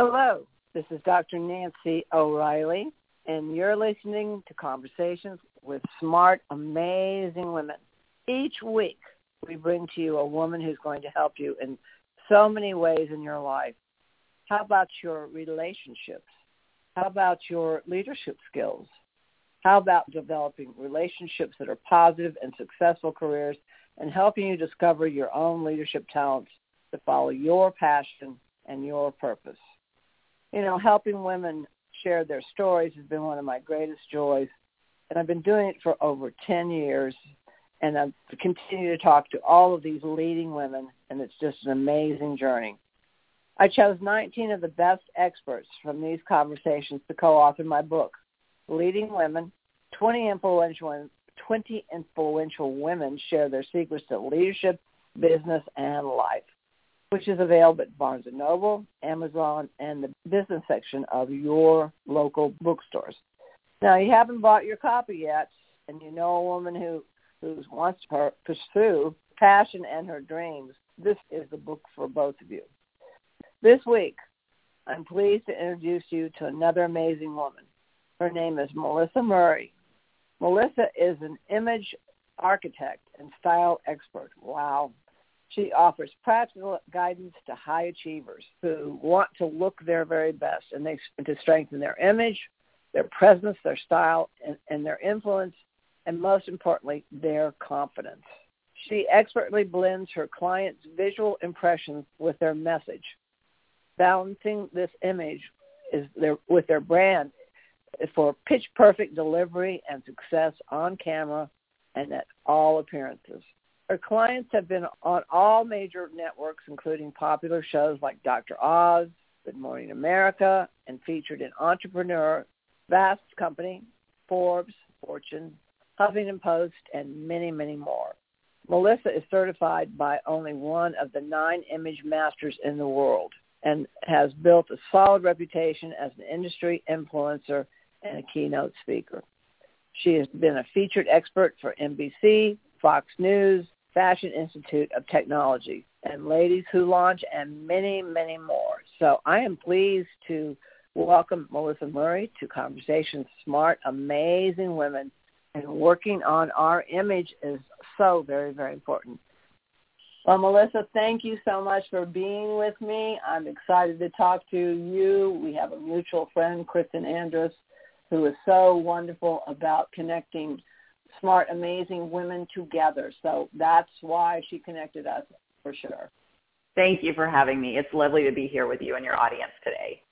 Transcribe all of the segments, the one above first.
Hello, this is Dr. Nancy O'Reilly, and you're listening to Conversations with Smart, Amazing Women. Each week, we bring to you a woman who's going to help you in so many ways in your life. How about your relationships? How about your leadership skills? How about developing relationships that are positive and successful careers and helping you discover your own leadership talents to follow your passion and your purpose? You know, helping women share their stories has been one of my greatest joys. And I've been doing it for over 10 years. And I continue to talk to all of these leading women, and it's just an amazing journey. I chose 19 of the best experts from these conversations to co-author my book, Leading Women, 20 influential, 20 influential women share their secrets to leadership, business, and life which is available at Barnes & Noble, Amazon, and the business section of your local bookstores. Now, you haven't bought your copy yet, and you know a woman who, who wants to pursue passion and her dreams, this is the book for both of you. This week, I'm pleased to introduce you to another amazing woman. Her name is Melissa Murray. Melissa is an image architect and style expert. Wow, she offers practical guidance to high achievers who want to look their very best and they to strengthen their image, their presence, their style, and, and their influence, and most importantly, their confidence. She expertly blends her clients' visual impressions with their message, balancing this image is their, with their brand for pitch perfect delivery and success on camera and at all appearances. Her clients have been on all major networks, including popular shows like Dr. Oz, Good Morning America, and featured in Entrepreneur, Fast Company, Forbes, Fortune, Huffington Post, and many, many more. Melissa is certified by only one of the nine image masters in the world and has built a solid reputation as an industry influencer and a keynote speaker. She has been a featured expert for NBC, Fox News, Fashion Institute of Technology, and Ladies Who Launch, and many, many more. So I am pleased to welcome Melissa Murray to Conversations Smart, Amazing Women. And working on our image is so very, very important. Well, Melissa, thank you so much for being with me. I'm excited to talk to you. We have a mutual friend, Kristen Andrus, who is so wonderful about connecting smart, amazing women together. So that's why she connected us for sure. Thank you for having me. It's lovely to be here with you and your audience today.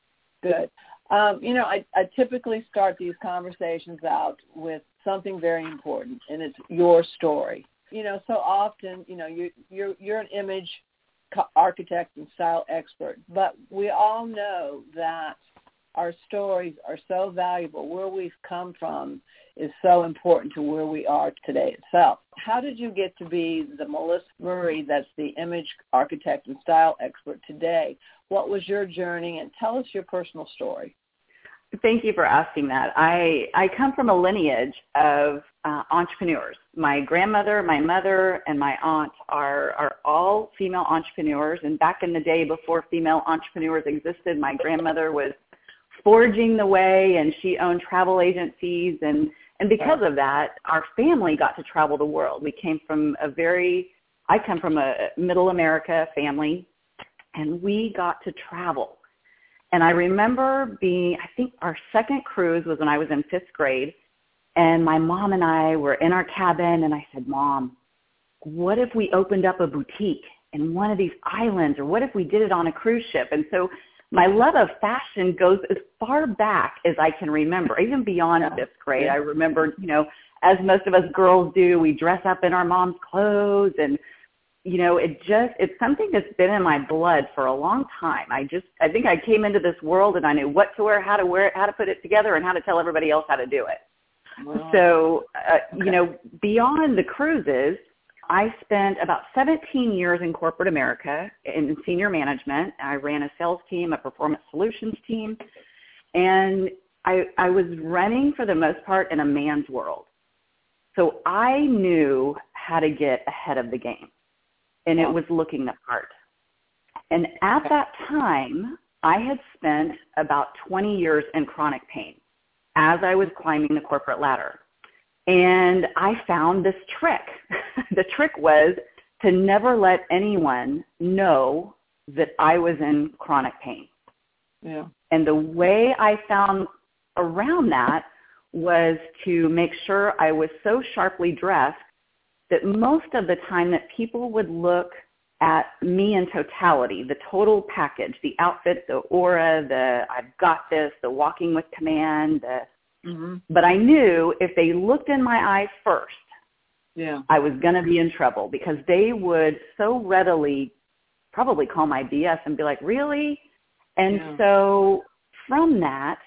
Good. Um, you know, I, I typically start these conversations out with something very important, and it's your story. You know, so often, you know, you, you're you're an image architect and style expert, but we all know that our stories are so valuable. Where we've come from is so important to where we are today itself. How did you get to be the Melissa Murray that's the image architect and style expert today? What was your journey and tell us your personal story. Thank you for asking that. I, I come from a lineage of uh, entrepreneurs. My grandmother, my mother, and my aunt are, are all female entrepreneurs. And back in the day before female entrepreneurs existed, my grandmother was forging the way and she owned travel agencies and and because of that, our family got to travel the world. We came from a very, I come from a middle America family, and we got to travel. And I remember being, I think our second cruise was when I was in fifth grade, and my mom and I were in our cabin, and I said, Mom, what if we opened up a boutique in one of these islands, or what if we did it on a cruise ship? And so my love of fashion goes as far back as I can remember, even beyond fifth grade. I remember, you know, as most of us girls do, we dress up in our mom's clothes and you know, it just it's something that's been in my blood for a long time. I just I think I came into this world and I knew what to wear, how to wear it, how to put it together and how to tell everybody else how to do it. Wow. So, uh, okay. you know, beyond the cruises, I spent about 17 years in corporate America in senior management. I ran a sales team, a performance solutions team, and I, I was running for the most part in a man's world. So I knew how to get ahead of the game, and it was looking the part. And at that time, I had spent about 20 years in chronic pain as I was climbing the corporate ladder. And I found this trick. the trick was to never let anyone know that I was in chronic pain. Yeah. And the way I found around that was to make sure I was so sharply dressed that most of the time that people would look at me in totality, the total package, the outfit, the aura, the I've got this, the walking with command, the mm-hmm. but I knew if they looked in my eyes first, yeah. I was going to be in trouble because they would so readily probably call my BS and be like, "Really?" And yeah. so from that,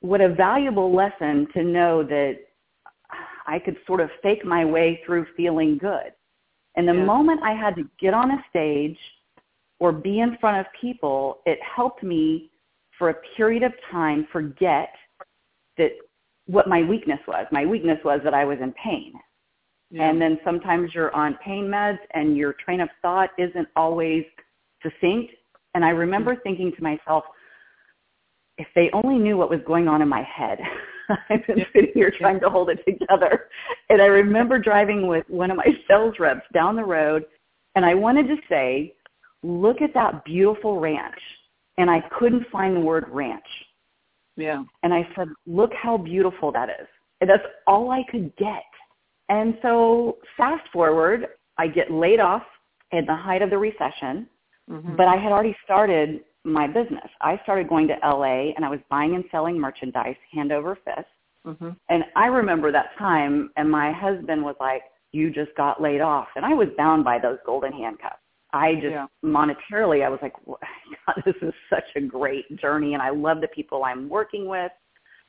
what a valuable lesson to know that I could sort of fake my way through feeling good. And the yeah. moment I had to get on a stage or be in front of people, it helped me for a period of time forget that what my weakness was. My weakness was that I was in pain. Yeah. And then sometimes you're on pain meds and your train of thought isn't always succinct. And I remember mm-hmm. thinking to myself, if they only knew what was going on in my head. I've been sitting here trying to hold it together. And I remember driving with one of my sales reps down the road and I wanted to say, look at that beautiful ranch. And I couldn't find the word ranch. Yeah. And I said, look how beautiful that is. And that's all I could get. And so fast forward, I get laid off at the height of the recession, mm-hmm. but I had already started my business. I started going to LA and I was buying and selling merchandise hand over fist. Mm-hmm. And I remember that time and my husband was like, you just got laid off. And I was bound by those golden handcuffs. I just yeah. monetarily, I was like, God, this is such a great journey. And I love the people I'm working with.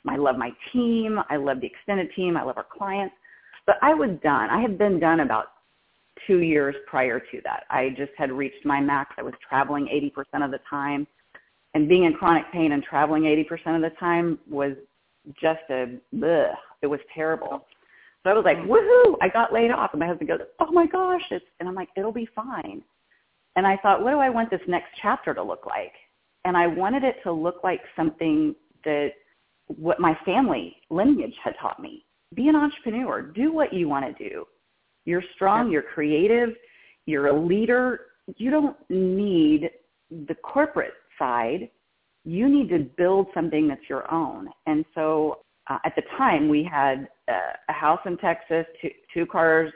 I love my team. I love the extended team. I love our clients. But I was done. I had been done about two years prior to that. I just had reached my max. I was traveling 80% of the time. And being in chronic pain and traveling 80% of the time was just a, ugh, it was terrible. So I was like, mm-hmm. woohoo, I got laid off. And my husband goes, oh my gosh. It's, and I'm like, it'll be fine. And I thought, what do I want this next chapter to look like? And I wanted it to look like something that what my family lineage had taught me. Be an entrepreneur. Do what you want to do. You're strong, you're creative, you're a leader. You don't need the corporate side. You need to build something that's your own. And so uh, at the time we had uh, a house in Texas, two, two cars,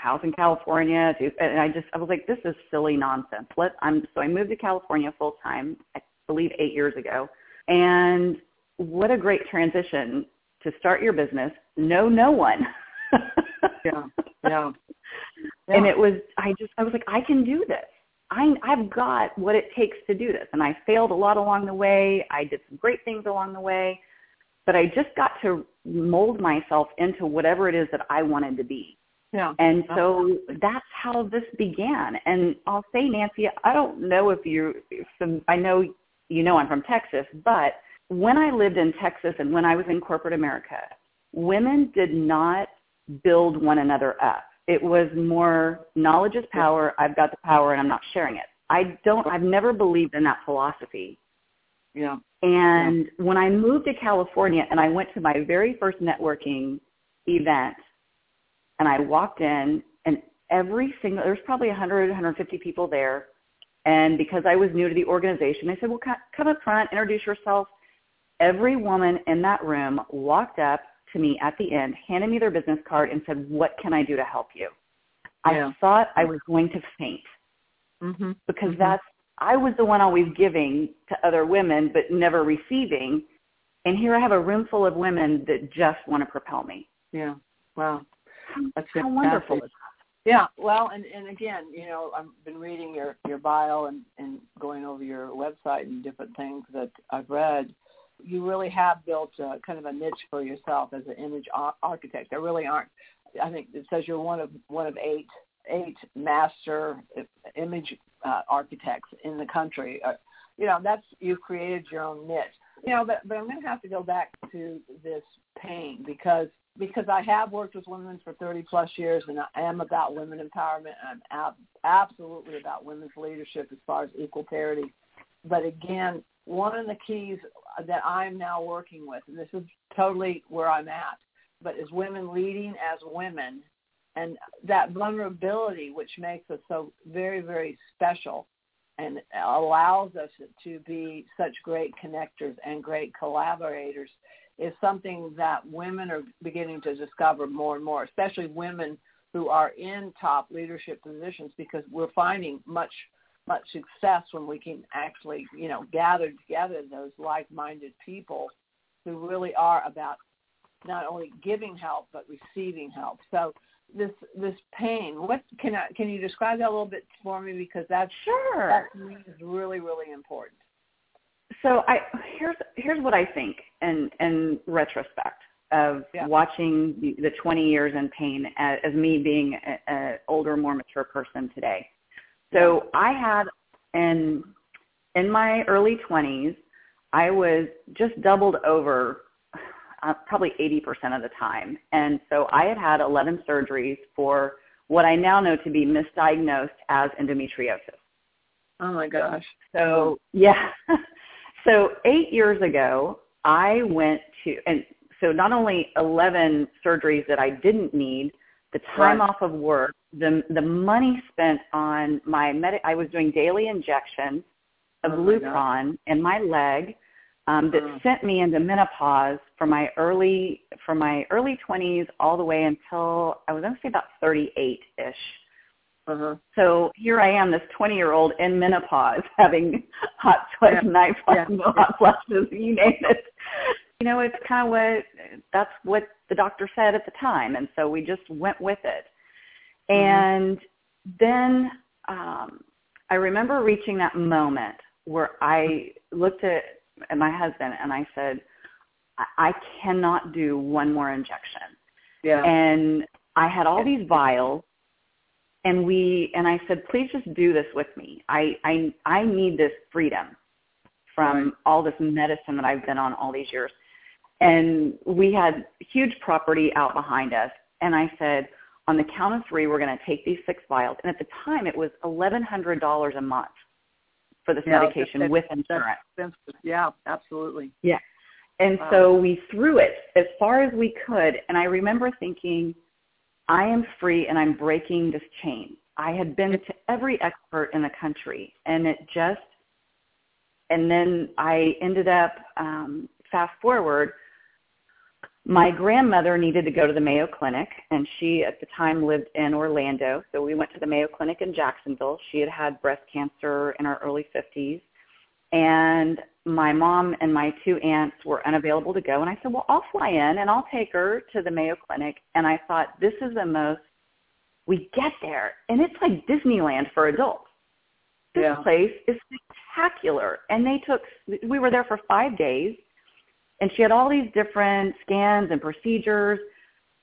house in California, two, and I just I was like, this is silly nonsense. Let I'm so I moved to California full time, I believe eight years ago, and what a great transition to start your business, know no one. yeah, yeah. And it was, I just, I was like, I can do this. I, I've got what it takes to do this. And I failed a lot along the way. I did some great things along the way. But I just got to mold myself into whatever it is that I wanted to be. Yeah. And so that's how this began. And I'll say, Nancy, I don't know if you, if I know you know I'm from Texas, but when I lived in Texas and when I was in corporate America, women did not build one another up. It was more knowledge is power. I've got the power and I'm not sharing it. I don't, I've never believed in that philosophy. Yeah. And yeah. when I moved to California and I went to my very first networking event and I walked in and every single, there's probably 100, 150 people there. And because I was new to the organization, they said, well, come up front, introduce yourself. Every woman in that room walked up to me at the end, handed me their business card, and said, "What can I do to help you?" Yeah. I thought I was going to faint mm-hmm. because mm-hmm. that's I was the one always giving to other women, but never receiving. And here I have a room full of women that just want to propel me. Yeah. Wow. That's how wonderful yeah, well, and and again, you know, I've been reading your your bio and and going over your website and different things that I've read, you really have built a, kind of a niche for yourself as an image architect. There really aren't. I think it says you're one of one of eight eight master image uh, architects in the country. Uh, you know, that's you've created your own niche. You know, but but I'm going to have to go back to this pain because because I have worked with women for 30 plus years and I am about women empowerment I'm ab- absolutely about women's leadership as far as equal parity. But again, one of the keys that I'm now working with, and this is totally where I'm at, but is women leading as women and that vulnerability which makes us so very, very special and allows us to be such great connectors and great collaborators is something that women are beginning to discover more and more, especially women who are in top leadership positions because we're finding much much success when we can actually, you know, gather together those like-minded people who really are about not only giving help but receiving help. So this this pain, what can I can you describe that a little bit for me because that's sure that to me is really really important. So I here's here's what I think in in retrospect of Yeah. watching the, the 20 years in pain as, as me being an older, more mature person today. So I had in in my early 20s, I was just doubled over uh, probably 80% of the time, and so I had had 11 surgeries for what I now know to be misdiagnosed as endometriosis. Oh my gosh. So yeah. so eight years ago, I went to, and so not only 11 surgeries that I didn't need, the time Right. off of work, the the money spent on my med, I was doing daily injections of Oh. Lupron in my leg um, that Mm. sent me into menopause from my early from my early 20s all the way until I was going to say about 38 ish. Uh-huh. So here I am, this 20 year old in menopause, having hot sweats, Yeah. night Yeah. hot flashes, you name it. You know, it's kind of what that's what the doctor said at the time, and so we just went with it. Mhm. And then um, I remember reaching that moment where I looked at, at my husband and I said, I, I cannot do one more injection Yeah. and I had all these vials and we and I said, please just do this with me. I I I need this freedom from all this medicine that I've been on all these years. And we had huge property out behind us and I said, on the count of three, we're going to take these six vials. And at the time, it was eleven hundred dollars a month for this Yeah, medication that's- with That's insurance. expensive. Yeah, absolutely. Yeah. And Wow. so we threw it as far as we could. And I remember thinking, I am free and I'm breaking this chain. I had been to every expert in the country and it just, and then I ended up, um, fast forward, my grandmother needed to go to the Mayo Clinic and she at the time lived in Orlando. So we went to the Mayo Clinic in Jacksonville. She had had breast cancer in her early 50s and my mom and my two aunts were unavailable to go and I said, "Well, I'll fly in and I'll take her to the Mayo Clinic." And I thought, "This is the most we get there and it's like Disneyland for adults. This Yeah. place is spectacular." And they took we were there for 5 days and she had all these different scans and procedures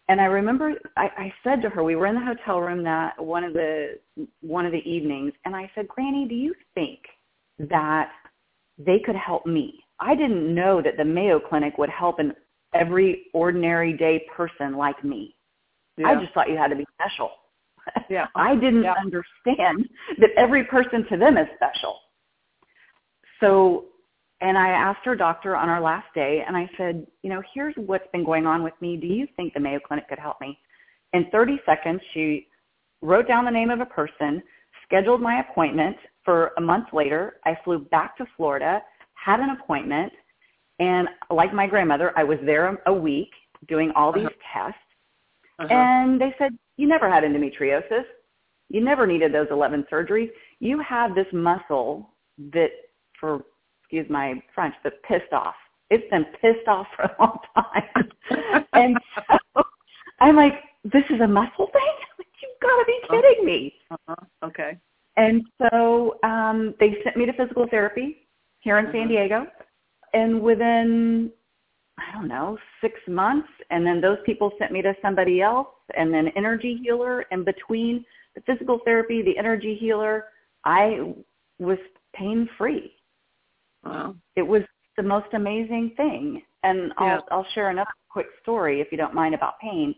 and I remember I, I said to her, we were in the hotel room that one of the one of the evenings, and I said, Granny, do you think that they could help me? I didn't know that the Mayo Clinic would help an every ordinary day person like me. Yeah. I just thought you had to be special. Yeah. I didn't Yeah. understand that every person to them is special. So, and I asked her doctor on our last day, and I said, you know, here's what's been going on with me. Do you think the Mayo Clinic could help me? In 30 seconds, she wrote down the name of a person, scheduled my appointment for a month later. I flew back to Florida, had an appointment, and like my grandmother, I was there a week doing all these tests. Uh-huh. And they said, you never had endometriosis. You never needed those 11 surgeries. You have this muscle that, for, excuse my French, but pissed off. It's been pissed off for a long time. and so I'm like, this is a muscle thing? You've got to be kidding me. uh-huh. Okay. And so um, they sent me to physical therapy here in San Mhm. Diego. And within, I don't know, six months, and then those people sent me to somebody else, and then energy healer. And between the physical therapy, the energy healer, I was pain free. Wow. It was the most amazing thing. And I'll, Yeah. I'll share another quick story, if you don't mind, about pain.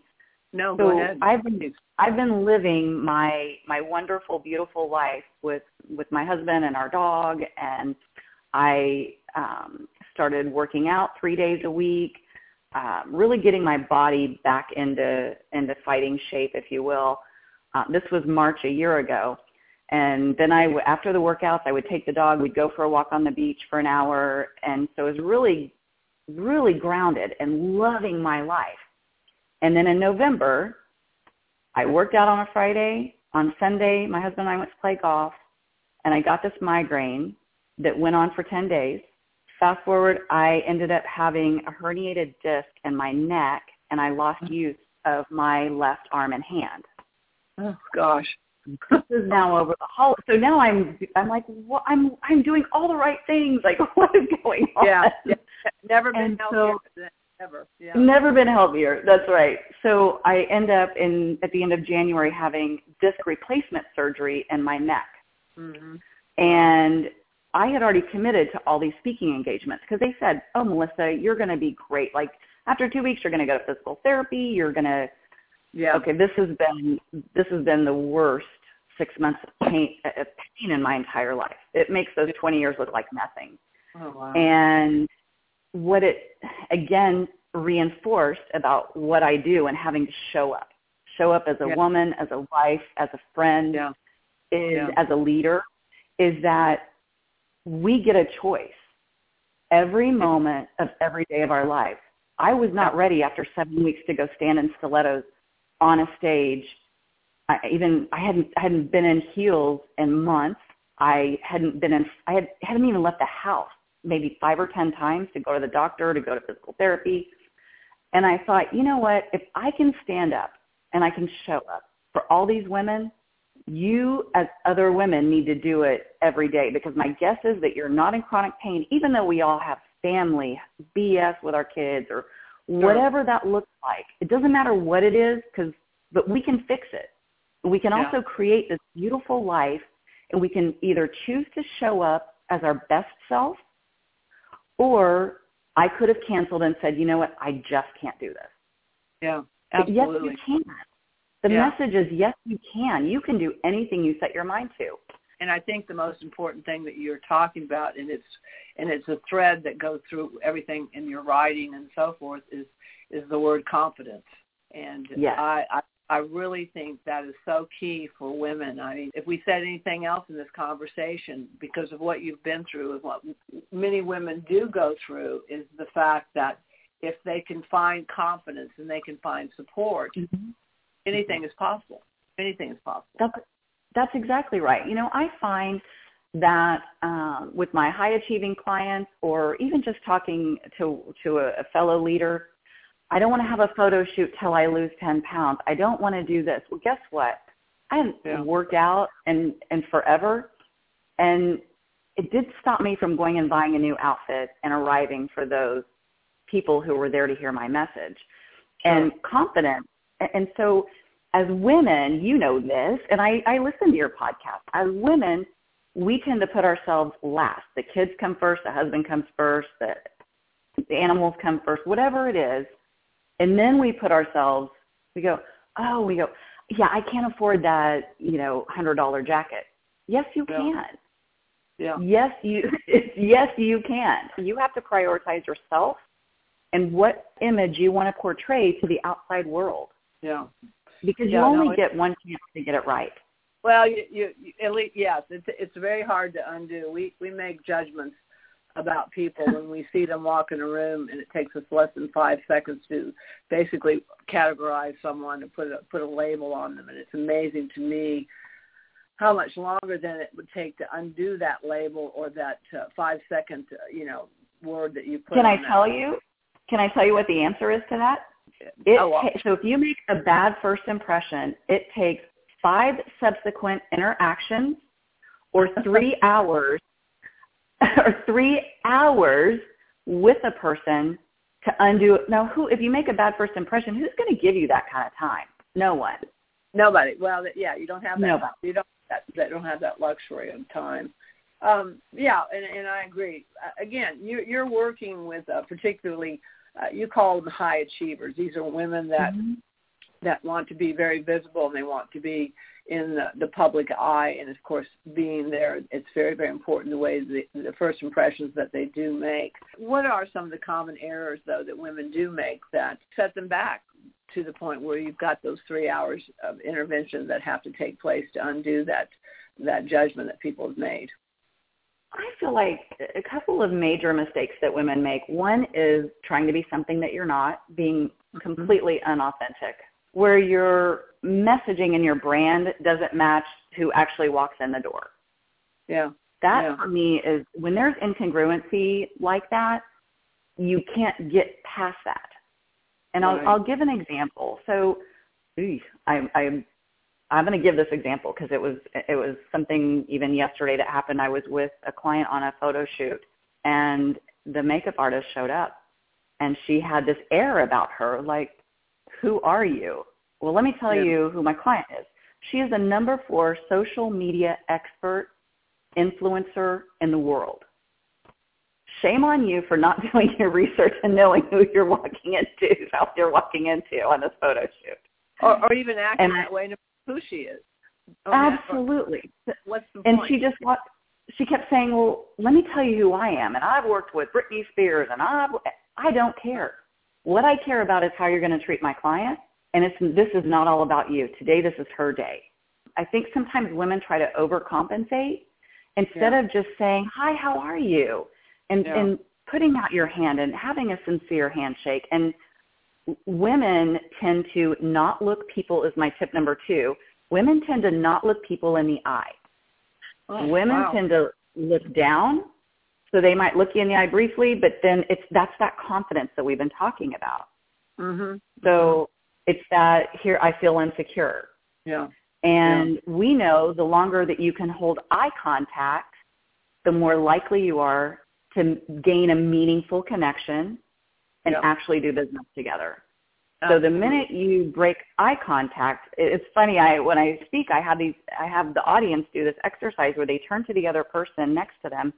No, So go ahead. I've been I've been living my my wonderful, beautiful life with with my husband and our dog, and I um, started working out three days a week, uh, really getting my body back into into fighting shape, if you will. Uh, this was March a year ago, and then I, after the workouts, I would take the dog. We'd go for a walk on the beach for an hour, and so it was really, really grounded and loving my life. And then in November, I worked out on a Friday. On Sunday, my husband and I went to play golf, and I got this migraine that went on for 10 days. Fast forward, I ended up having a herniated disc in my neck, and I lost mm. use of my left arm and hand. Oh gosh. this is now over the holiday. So now I'm I'm like what I'm I'm doing all the right things. Like what is going on? Yeah. yeah. Never been and healthier. So, Never. Yeah. Never been healthier. That's right. So I end up in at the end of January having disc replacement surgery in my neck. Mm-hmm. And I had already committed to all these speaking engagements because they said, "Oh, Melissa, you're going to be great. Like after two weeks, you're going to go to physical therapy. You're going to, yeah. Okay, this has been this has been the worst six months of pain, of pain in my entire life. It makes those 20 years look like nothing. Oh, wow. And what it again reinforced about what I do and having to show up, show up as a yeah. woman, as a wife, as a friend, yeah. is yeah. as a leader, is that we get a choice every moment of every day of our life. I was not ready after seven weeks to go stand in stilettos on a stage. I even I hadn't I hadn't been in heels in months. I hadn't been in I had hadn't even left the house maybe five or ten times to go to the doctor, to go to physical therapy. And I thought, you know what, if I can stand up and I can show up for all these women, you as other women need to do it every day because my guess is that you're not in chronic pain, even though we all have family, BS with our kids or whatever that looks like. It doesn't matter what it is because, but we can fix it. We can also create this beautiful life and we can either choose to show up as our best self or I could have canceled and said, you know what, I just can't do this. Yeah, absolutely. But yes, you can. The yeah. message is yes, you can. You can do anything you set your mind to. And I think the most important thing that you're talking about, and it's and it's a thread that goes through everything in your writing and so forth, is is the word confidence. And yes. I, I I really think that is so key for women. I mean, if we said anything else in this conversation, because of what you've been through and what many women do go through, is the fact that if they can find confidence and they can find support, mm-hmm. anything is possible. Anything is possible. That's, that's exactly right. You know, I find that um, with my high achieving clients or even just talking to, to a, a fellow leader, I don't want to have a photo shoot till I lose 10 pounds. I don't want to do this. Well, guess what? I haven't yeah. worked out in, in forever. And it did stop me from going and buying a new outfit and arriving for those people who were there to hear my message. Sure. And confidence. And so as women, you know this, and I, I listen to your podcast. As women, we tend to put ourselves last. The kids come first, the husband comes first, the, the animals come first, whatever it is. And then we put ourselves, we go, oh, we go, yeah, I can't afford that, you know, hundred dollar jacket. Yes, you yeah. can. Yeah. Yes, you. yes, you can. You have to prioritize yourself and what image you want to portray to the outside world. Yeah. Because yeah, you only no, get one chance to get it right. Well, you, you, you at least yes, it's it's very hard to undo. We we make judgments about people when we see them walk in a room and it takes us less than five seconds to basically categorize someone and put a put a label on them. And it's amazing to me how much longer than it would take to undo that label or that uh, five second uh, you know word that you put can i tell you can i tell you what the answer is to that? It oh, well. so if you make a bad first impression it takes five subsequent interactions or three hours or three hours with a person to undo it. Now, who, if you make a bad first impression, who's going to give you that kind of time? No one. Nobody. Well, yeah, you don't have that. Nobody. You don't. That, they don't have that luxury of time. Um, yeah, and, and I agree. Again, you, you're working with uh, particularly, uh, you call them high achievers. These are women that mm-hmm. that want to be very visible and they want to be in the, the public eye, and of course, being there, it's very, very important the way the, the first impressions that they do make. What are some of the common errors, though, that women do make that set them back to the point where you've got those three hours of intervention that have to take place to undo that that judgment that people have made? I feel like a couple of major mistakes that women make. One is trying to be something that you're not, being mm-hmm. completely unauthentic, where your messaging in your brand doesn't match who actually walks in the door. Yeah. That yeah. for me is when there's incongruency like that, you can't get past that. And right. I'll, I'll give an example. So, I, I'm I'm going to give this example because it was it was something even yesterday that happened. I was with a client on a photo shoot, and the makeup artist showed up, and she had this air about her, like, "Who are you?" Well, let me tell yeah. you who my client is. She is the number four social media expert influencer in the world. Shame on you for not doing your research and knowing who you're walking into, who you're walking into on this photo shoot. Or, or even acting and that way who she is. Oh, Absolutely. What's the and point? she just what she kept saying, "Well, let me tell you who I am, and I've worked with Britney Spears, and I I don't care. What I care about is how you're going to treat my client, and it's this is not all about you. Today, this is her day. I think sometimes women try to overcompensate instead yeah. of just saying, "Hi, how are you?" and yeah. and putting out your hand and having a sincere handshake and women tend to not look people is my tip number two. Women tend to not look people in the eye. Oh, women wow. tend to look down. So they might look you in the eye briefly, but then it's that's that confidence that we've been talking about. Mm-hmm. So it's that here I feel insecure. Yeah. And yeah. we know the longer that you can hold eye contact, the more likely you are to gain a meaningful connection and actually do business together. Absolutely. So the minute you break eye contact, it's funny. I when I speak, I have these. I have the audience do this exercise where they turn to the other person next to them,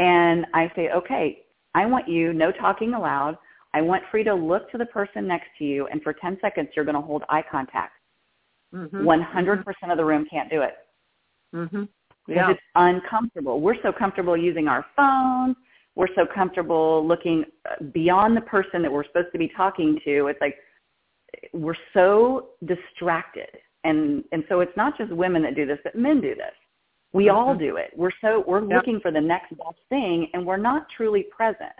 and I say, "Okay, I want you no talking aloud. I want for you to look to the person next to you, and for 10 seconds, you're going to hold eye contact. Mm-hmm. 100% of the room can't do it. Mm-hmm. Yeah. Because it's uncomfortable. We're so comfortable using our phones we're so comfortable looking beyond the person that we're supposed to be talking to. It's like we're so distracted. And and so it's not just women that do this, but men do this. We mm-hmm. all do it. We're so we're yep. looking for the next best thing and we're not truly present.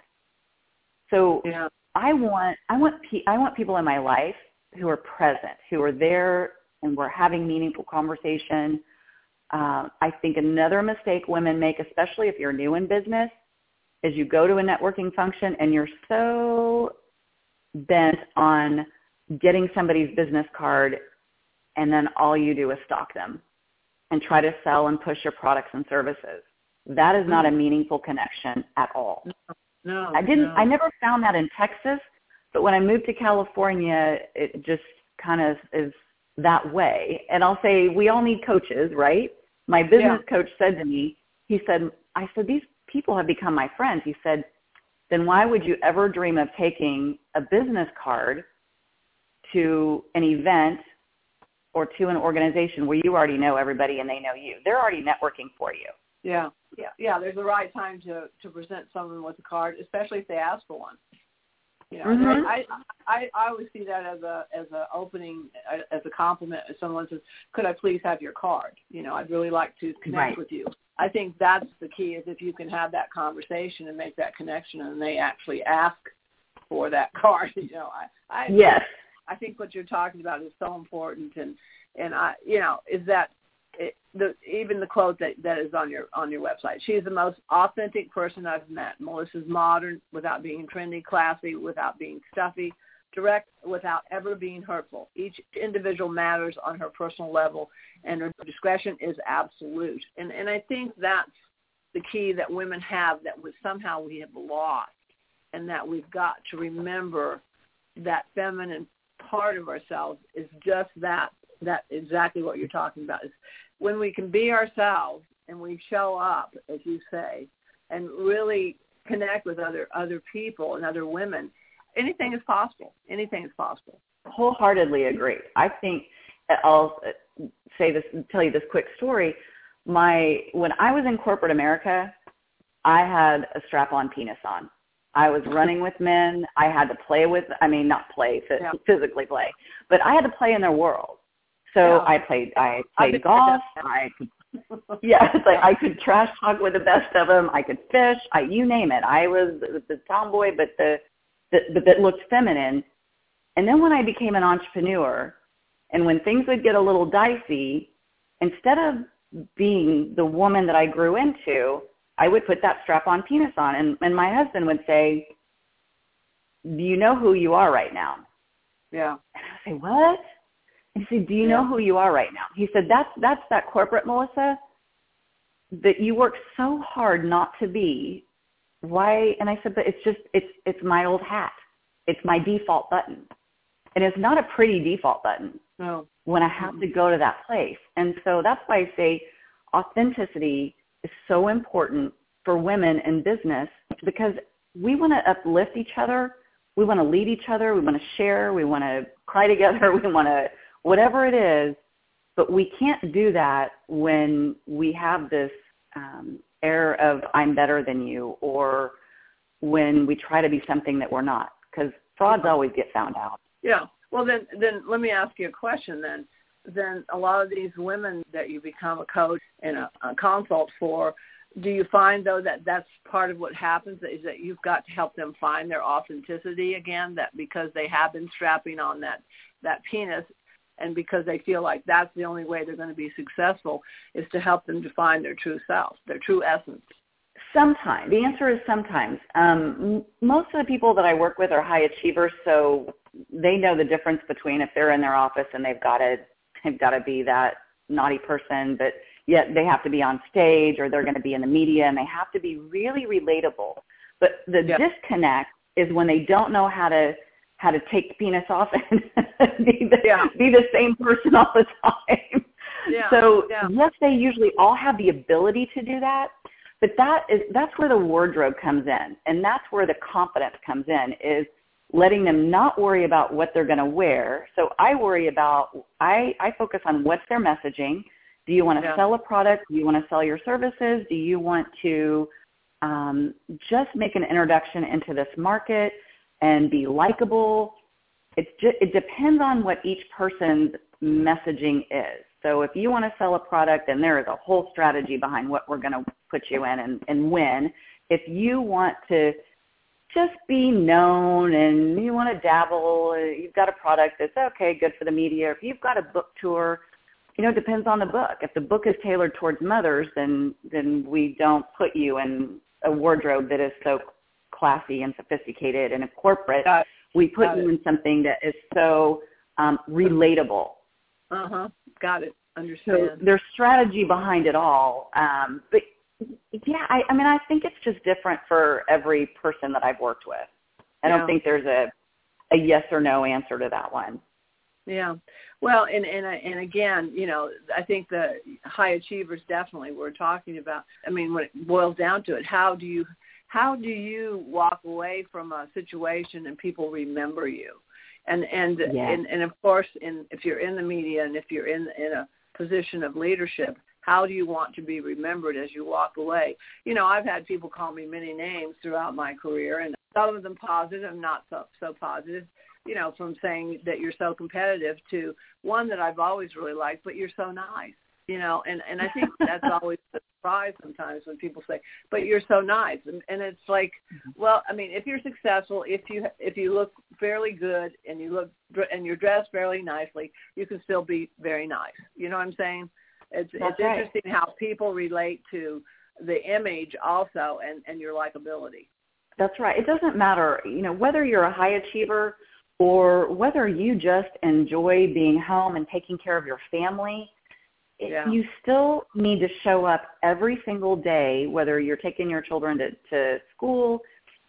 So yeah. I want I want pe- I want people in my life who are present, who are there and we're having meaningful conversation. Um, I think another mistake women make, especially if you're new in business, is you go to a networking function and you're so bent on getting somebody's business card and then all you do is stalk them and try to sell and push your products and services. That is not a meaningful connection at all. No, I didn't no. I never found that in Texas, but when I moved to California, it just kind of is that way. And I'll say we all need coaches, right? My business yeah. coach said to me, he said, I said, these people have become my friends. He said, then why would you ever dream of taking a business card to an event or to an organization where you already know everybody and they know you? They're already networking for you. Yeah, yeah, yeah. There's a right time to to present someone with a card, especially if they ask for one. You know, mm-hmm. I, I I always see that as a as a opening as a compliment. If someone says, "Could I please have your card?" You know, I'd really like to connect right. with you. I think that's the key is if you can have that conversation and make that connection, and they actually ask for that card. You know, I I yes. I think what you're talking about is so important, and and I you know is that the even the quote that that is on your on your website. She's the most authentic person I've met. Melissa's modern without being trendy, classy without being stuffy, direct without ever being hurtful. Each individual matters on her personal level, and her discretion is absolute. And and I think that's the key that women have that we, somehow we have lost, and that we've got to remember that feminine part of ourselves is just that that exactly what you're talking about is when we can be ourselves and we show up, as you say, and really connect with other other people and other women, anything is possible. Anything is possible. Wholeheartedly agree. I think I'll say this, tell you this quick story. My when I was in corporate America, I had a strap-on penis on. I was running with men. I had to play with, I mean, not play, physically play, but I had to play in their world. So yeah. I played, I played golf. I could, yeah, it's like I could trash talk with the best of them. I could fish. I, you name it. I was the tomboy, but the, the, but that looked feminine. And then when I became an entrepreneur, and when things would get a little dicey, instead of being the woman that I grew into, I would put that strap-on penis on, and, and my husband would say, "Do you know who you are right now?" Yeah. And I would say, "What?" He said, "Do you yeah. know who you are right now?" He said, "That's that's that corporate Melissa that you work so hard not to be. Why?" And I said, "But it's just it's it's my old hat. It's my default button, and it's not a pretty default button. No. When I have to go to that place, and so that's why I say authenticity." is so important for women in business because we want to uplift each other. We want to lead each other. We want to share. We want to cry together. We want to, whatever it is. But we can't do that when we have this um, air of I'm better than you or when we try to be something that we're not because frauds always get found out. Yeah. Well, then, then let me ask you a question then then a lot of these women that you become a coach and a, a consult for, do you find though that that's part of what happens is that you've got to help them find their authenticity again that because they have been strapping on that that penis and because they feel like that's the only way they're going to be successful is to help them define their true self their true essence sometimes the answer is sometimes um, most of the people that i work with are high achievers so they know the difference between if they're in their office and they've got a they've got to be that naughty person, but yet they have to be on stage or they're going to be in the media and they have to be really relatable. But the yeah. disconnect is when they don't know how to how to take the penis off and be the, yeah. be the same person all the time. Yeah. So yeah. yes, they usually all have the ability to do that, but that is that's where the wardrobe comes in, and that's where the confidence comes in. Is letting them not worry about what they're going to wear. So I worry about, I, I focus on what's their messaging. Do you want to yeah. sell a product? Do you want to sell your services? Do you want to um, just make an introduction into this market and be likable? It's just, it depends on what each person's messaging is. So if you want to sell a product, then there is a whole strategy behind what we're going to put you in and, and when. If you want to just be known and you want to dabble, you've got a product that's okay, good for the media. If you've got a book tour, you know, it depends on the book. If the book is tailored towards mothers, then then we don't put you in a wardrobe that is so classy and sophisticated and a corporate. Got we put got you it. in something that is so um, relatable. Uh huh. Got it. Understand. So there's strategy behind it all, um, but yeah, I, I mean, I think it's just different for every person that I've worked with. I yeah. don't think there's a a yes or no answer to that one. Yeah. Well, and and and again, you know, I think the high achievers definitely we're talking about. I mean, when it boils down to it, how do you how do you walk away from a situation and people remember you? And and yeah. and, and of course, in if you're in the media and if you're in in a position of leadership, how do you want to be remembered as you walk away? You know, I've had people call me many names throughout my career, and some of them positive, not so so positive. You know, from saying that you're so competitive to one that I've always really liked, but you're so nice. You know, and and I think that's always a surprise sometimes when people say, "But you're so nice," and and it's like, mm-hmm. well, I mean, if you're successful, if you if you look fairly good and you look and you're dressed fairly nicely, you can still be very nice. You know what I'm saying? It's That's it's right. interesting how people relate to the image also and and your likability. That's right. It doesn't matter, you know, whether you're a high achiever or whether you just enjoy being home and taking care of your family. Yeah. You still need to show up every single day, whether you're taking your children to, to school.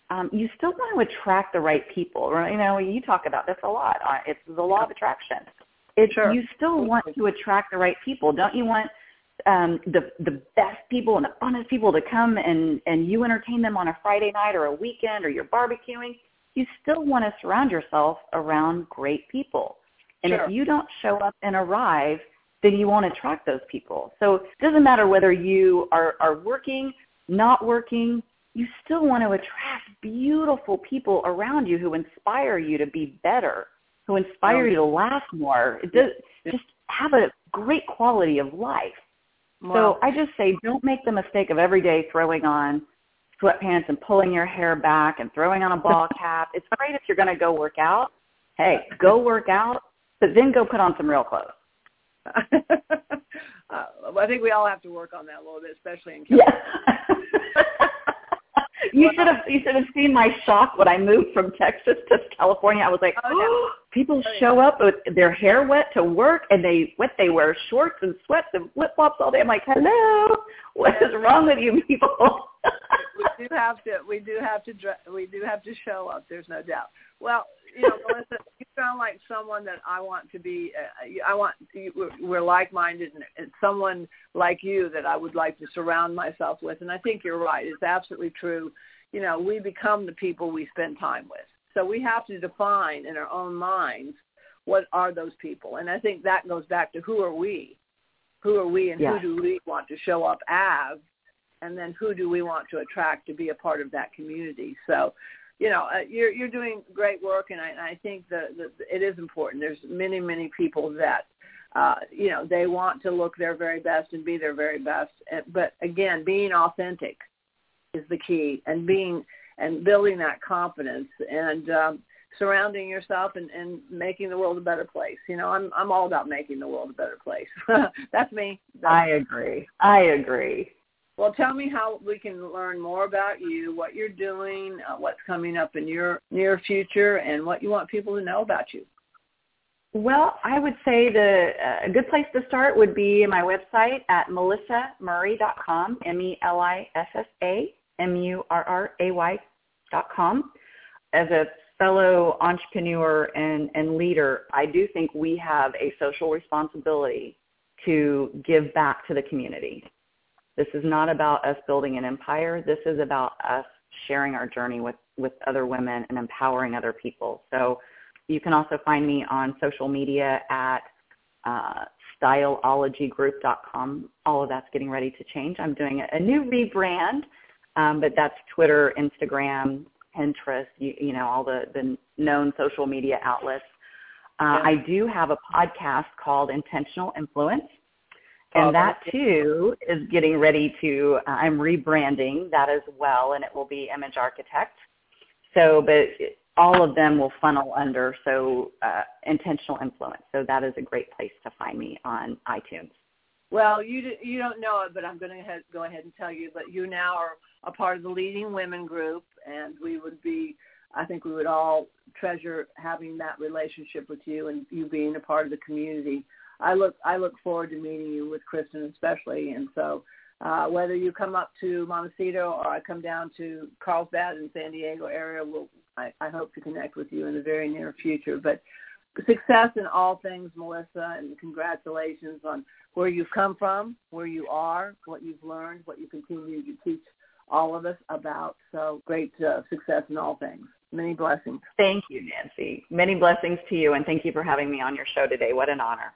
Um, you still want to attract the right people. Right? You know, you talk about this a lot. Uh, it's the law of attraction. It's sure. you still want to attract the right people, don't you? Want um, the the best people and the funnest people to come and and you entertain them on a Friday night or a weekend or you're barbecuing. You still want to surround yourself around great people. And sure. if you don't show up and arrive, then you won't attract those people. So it doesn't matter whether you are, are working, not working, you still want to attract beautiful people around you who inspire you to be better, who inspire you to laugh more. It does, just have a great quality of life. So I just say don't make the mistake of every day throwing on sweatpants and pulling your hair back and throwing on a ball cap. It's great if you're going to go work out. Hey, go work out, but then go put on some real clothes. Uh, I think we all have to work on that a little bit, especially in California. Yeah. you should have you should have seen my shock when I moved from Texas to California. I was like, oh, people oh, show up with their hair wet to work, and they what they wear shorts and sweats and flip flops all day. I'm like, hello, what is wrong with you people? we do have to we do have to we do have to show up. There's no doubt. Well, you know, Melissa, sound like someone that I want to be. Uh, I want we're like-minded, and it's someone like you that I would like to surround myself with. And I think you're right. It's absolutely true. You know, we become the people we spend time with. So we have to define in our own minds what are those people. And I think that goes back to who are we? Who are we, and yeah. who do we want to show up as? And then who do we want to attract to be a part of that community? So you know, uh, you're you're doing great work, and I, and I think that it is important. There's many many people that, uh, you know, they want to look their very best and be their very best. But again, being authentic is the key, and being and building that confidence and um, surrounding yourself and, and making the world a better place. You know, I'm I'm all about making the world a better place. That's me. That's I agree. I agree. Well, tell me how we can learn more about you, what you're doing, uh, what's coming up in your near future, and what you want people to know about you. Well, I would say the uh, a good place to start would be my website at melissamurray.com, M-E-L-I-S-S-A, M-U-R-R-A-Y dot com. As a fellow entrepreneur and, and leader, I do think we have a social responsibility to give back to the community. This is not about us building an empire. This is about us sharing our journey with, with other women and empowering other people. So you can also find me on social media at uh, styleologygroup.com. All of that's getting ready to change. I'm doing a, a new rebrand, um, but that's Twitter, Instagram, Pinterest, you, you know, all the, the known social media outlets. Uh, I do have a podcast called Intentional Influence and that too is getting ready to uh, i'm rebranding that as well and it will be image architect. So but all of them will funnel under so uh, intentional influence. So that is a great place to find me on itunes. Well you you don't know it but i'm going to go ahead and tell you but you now are a part of the leading women group and we would be i think we would all treasure having that relationship with you and you being a part of the community I look I look forward to meeting you with Kristen especially. And so uh, whether you come up to Montecito or I come down to Carlsbad in San Diego area, we'll, I, I hope to connect with you in the very near future. But success in all things, Melissa, and congratulations on where you've come from, where you are, what you've learned, what you continue to teach all of us about. So great uh, success in all things. Many blessings. Thank you, Nancy. Many blessings to you, and thank you for having me on your show today. What an honor.